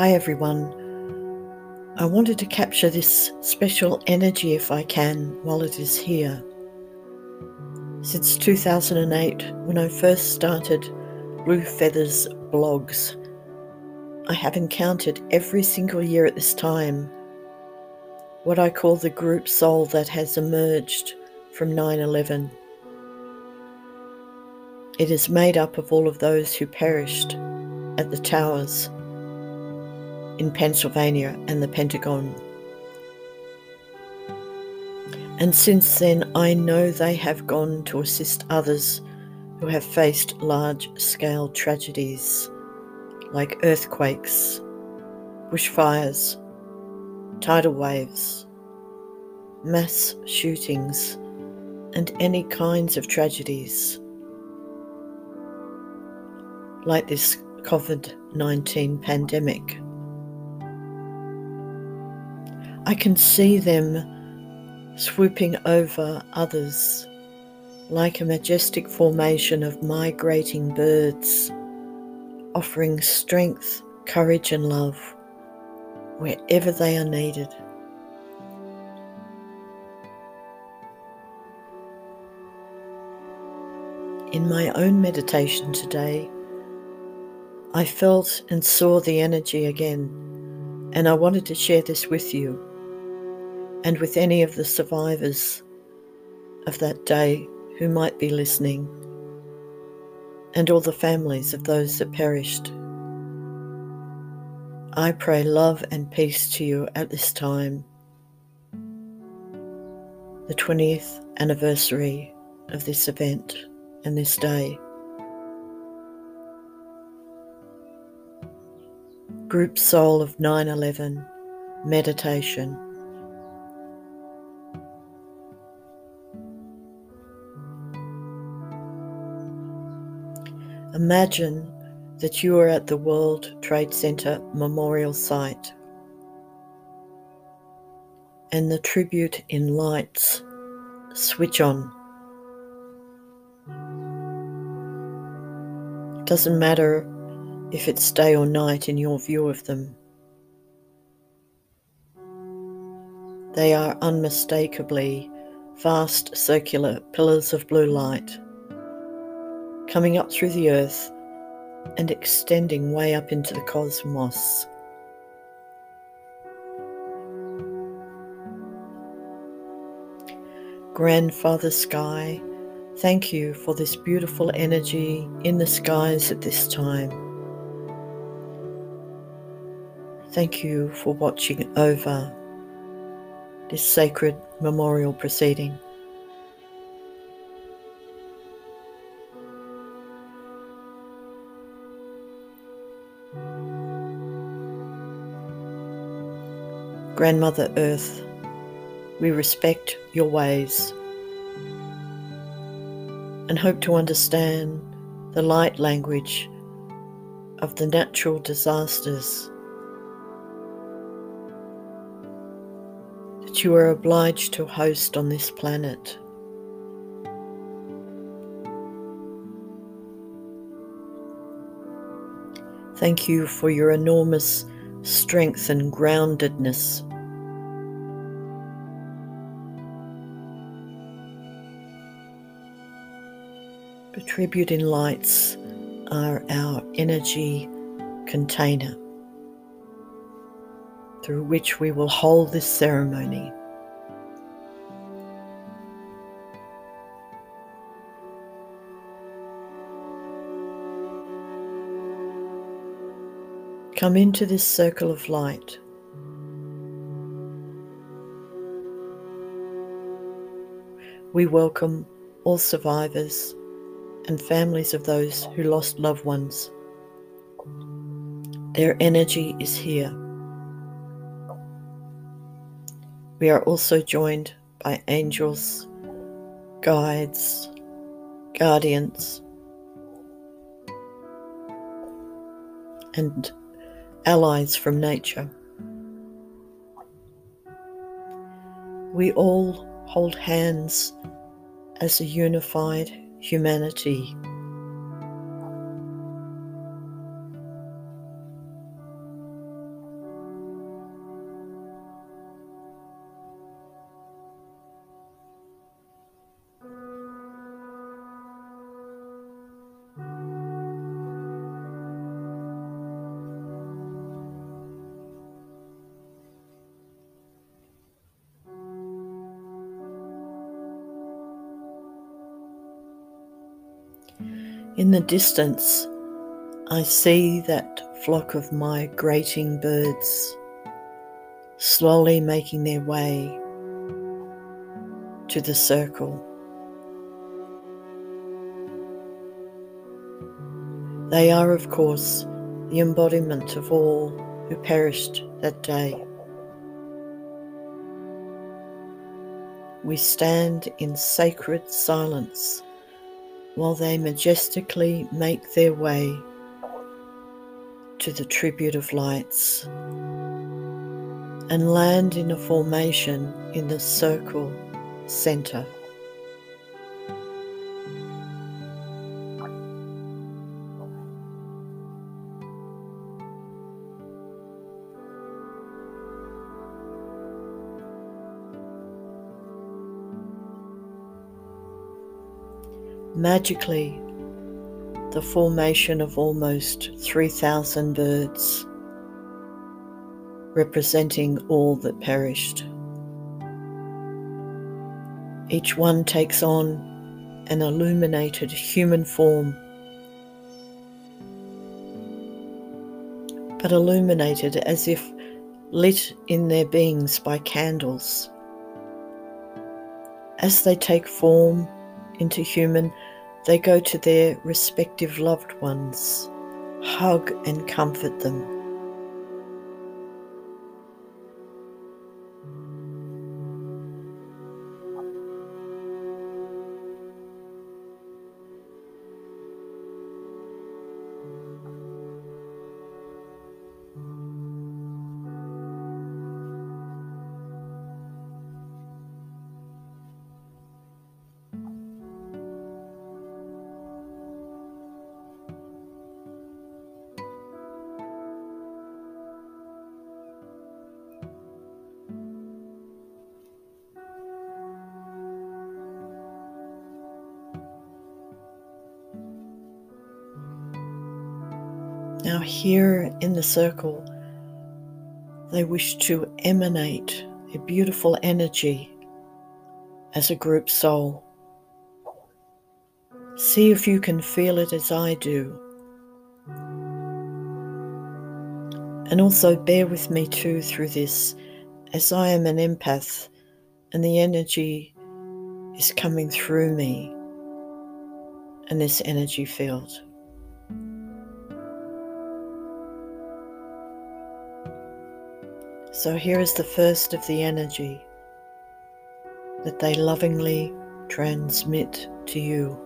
Hi everyone. I wanted to capture this special energy if I can while it is here. Since 2008, when I first started Blue Feathers blogs, I have encountered every single year at this time what I call the group soul that has emerged from 9 11. It is made up of all of those who perished at the towers in Pennsylvania and the Pentagon. And since then, I know they have gone to assist others who have faced large scale tragedies like earthquakes, bushfires, tidal waves, mass shootings, and any kinds of tragedies like this COVID 19 pandemic. I can see them swooping over others like a majestic formation of migrating birds, offering strength, courage, and love wherever they are needed. In my own meditation today, I felt and saw the energy again, and I wanted to share this with you and with any of the survivors of that day who might be listening, and all the families of those that perished. I pray love and peace to you at this time, the 20th anniversary of this event and this day. Group Soul of 9 11 Meditation. Imagine that you are at the World Trade Center Memorial Site and the tribute in lights switch on. Doesn't matter if it's day or night in your view of them. They are unmistakably vast circular pillars of blue light coming up through the earth and extending way up into the cosmos. Grandfather Sky, thank you for this beautiful energy in the skies at this time. Thank you for watching over this sacred memorial proceeding. Grandmother Earth, we respect your ways and hope to understand the light language of the natural disasters that you are obliged to host on this planet. Thank you for your enormous strength and groundedness. The tribute in lights are our energy container through which we will hold this ceremony. Come into this circle of light. We welcome all survivors and families of those who lost loved ones. Their energy is here. We are also joined by angels, guides, guardians, and allies from nature. We all hold hands as a unified humanity. In the distance, I see that flock of migrating birds slowly making their way to the circle. They are, of course, the embodiment of all who perished that day. We stand in sacred silence while they majestically make their way to the tribute of lights and land in a formation in the circle center. Magically, the formation of almost 3,000 birds, representing all that perished. Each one takes on an illuminated human form, but illuminated as if lit in their beings by candles. As they take form into human, they go to their respective loved ones, hug and comfort them. Now, here in the circle, they wish to emanate a beautiful energy as a group soul. See if you can feel it as I do. And also bear with me too through this, as I am an empath and the energy is coming through me and this energy field. So here is the first of the energy that they lovingly transmit to you.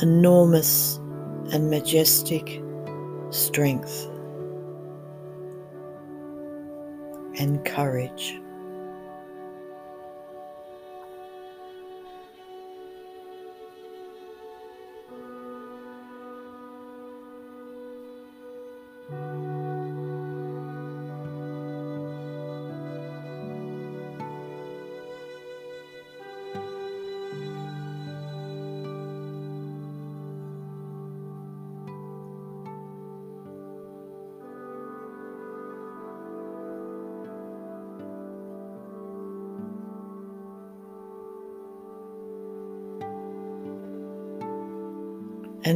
Enormous and majestic strength and courage. And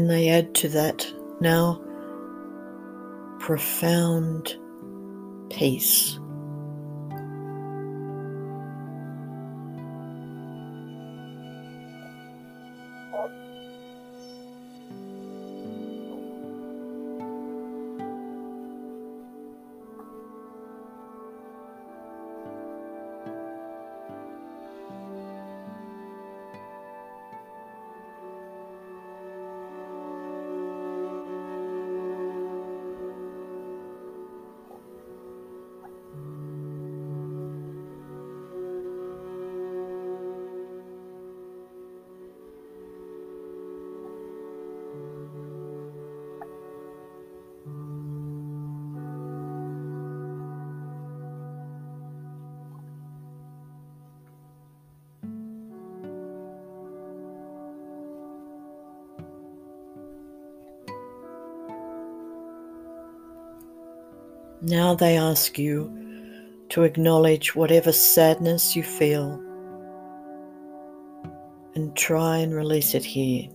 they add to that now profound peace. Now they ask you to acknowledge whatever sadness you feel and try and release it here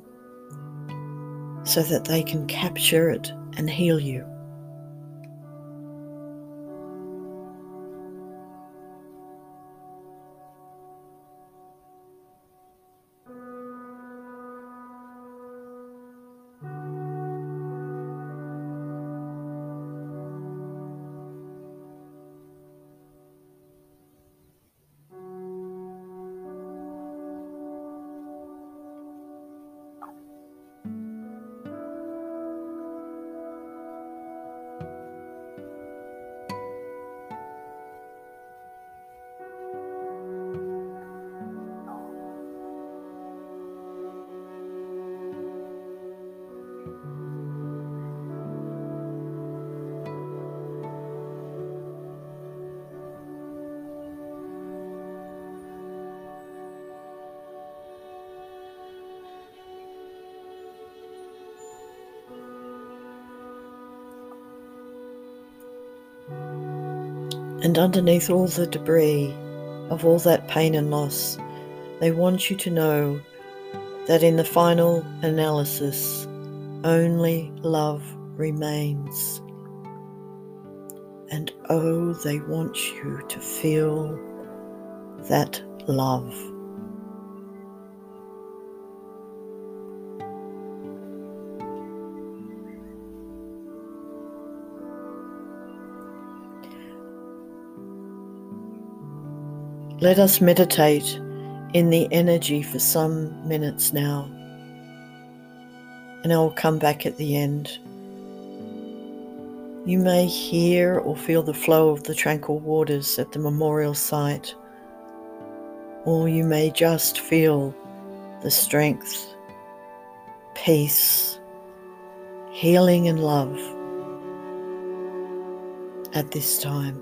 so that they can capture it and heal you. And underneath all the debris of all that pain and loss, they want you to know that in the final analysis, only love remains. And oh, they want you to feel that love. Let us meditate in the energy for some minutes now, and I will come back at the end. You may hear or feel the flow of the tranquil waters at the memorial site, or you may just feel the strength, peace, healing, and love at this time.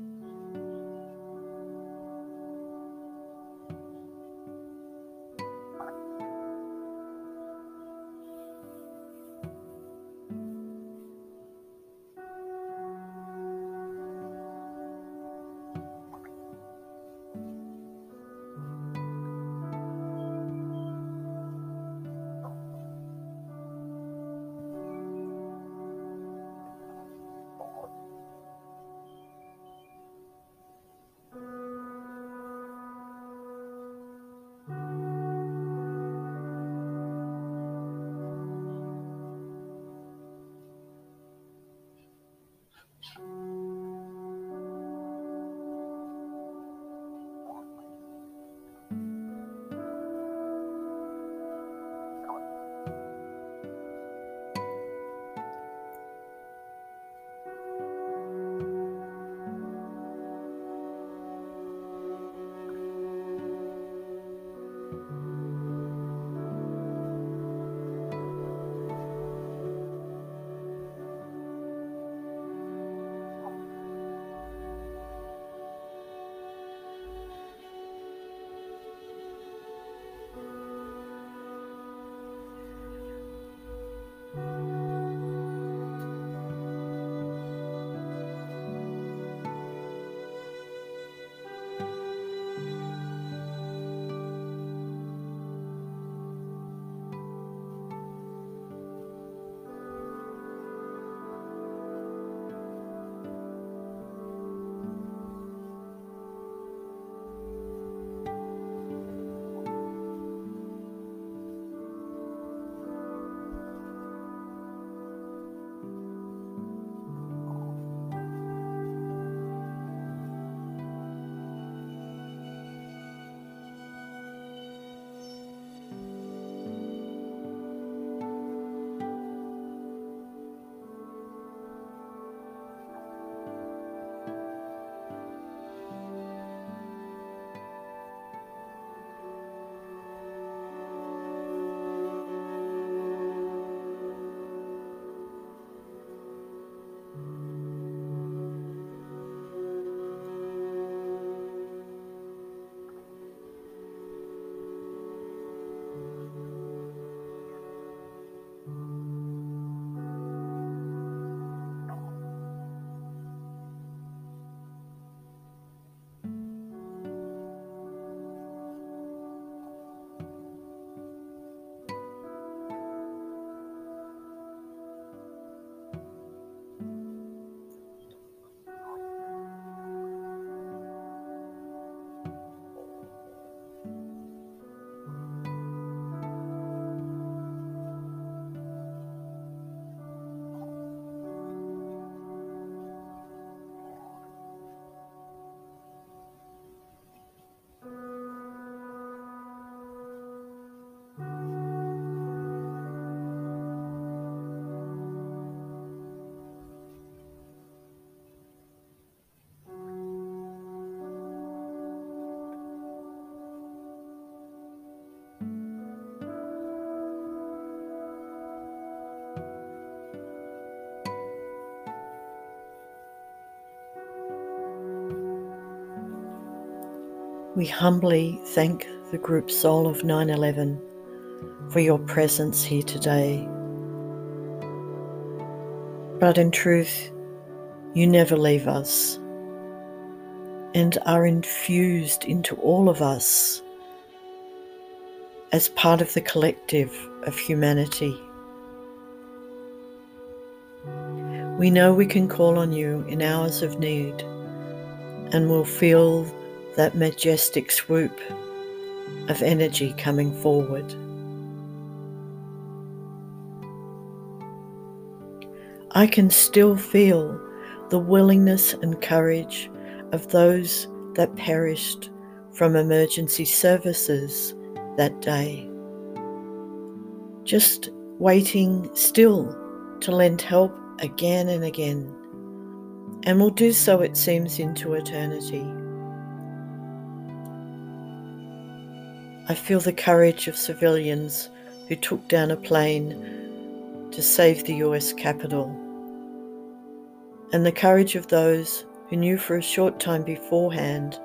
We humbly thank the group soul of 9 11 for your presence here today. But in truth, you never leave us and are infused into all of us as part of the collective of humanity. We know we can call on you in hours of need and will feel that majestic swoop of energy coming forward. I can still feel the willingness and courage of those that perished from emergency services that day. Just waiting still to lend help again and again, and will do so, it seems, into eternity. I feel the courage of civilians who took down a plane to save the US Capitol, and the courage of those who knew for a short time beforehand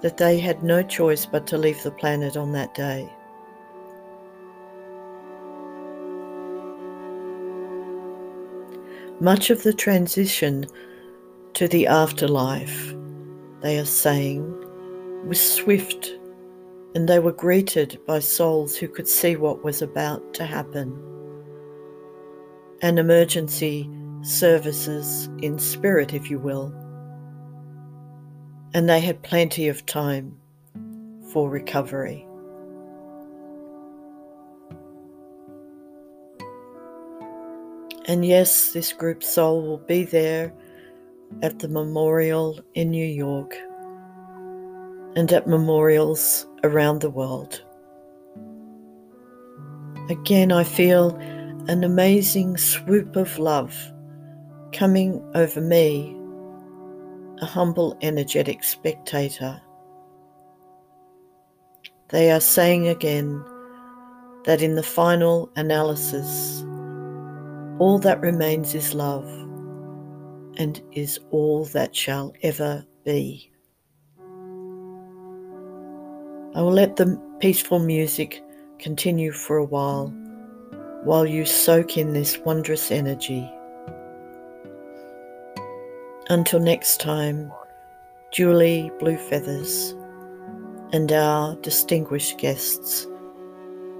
that they had no choice but to leave the planet on that day. Much of the transition to the afterlife, they are saying, was swift, and they were greeted by souls who could see what was about to happen. And emergency services in spirit, if you will, and they had plenty of time for recovery. And yes, this group soul will be there at the memorial in New York and at memorials around the world. Again, I feel an amazing swoop of love coming over me a humble, energetic spectator. They are saying again that in the final analysis, all that remains is love and is all that shall ever be. I will let the peaceful music continue for a while while you soak in this wondrous energy. Until next time, Julie Blue Feathers and our distinguished guests,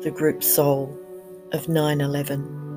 the group soul of 9 11.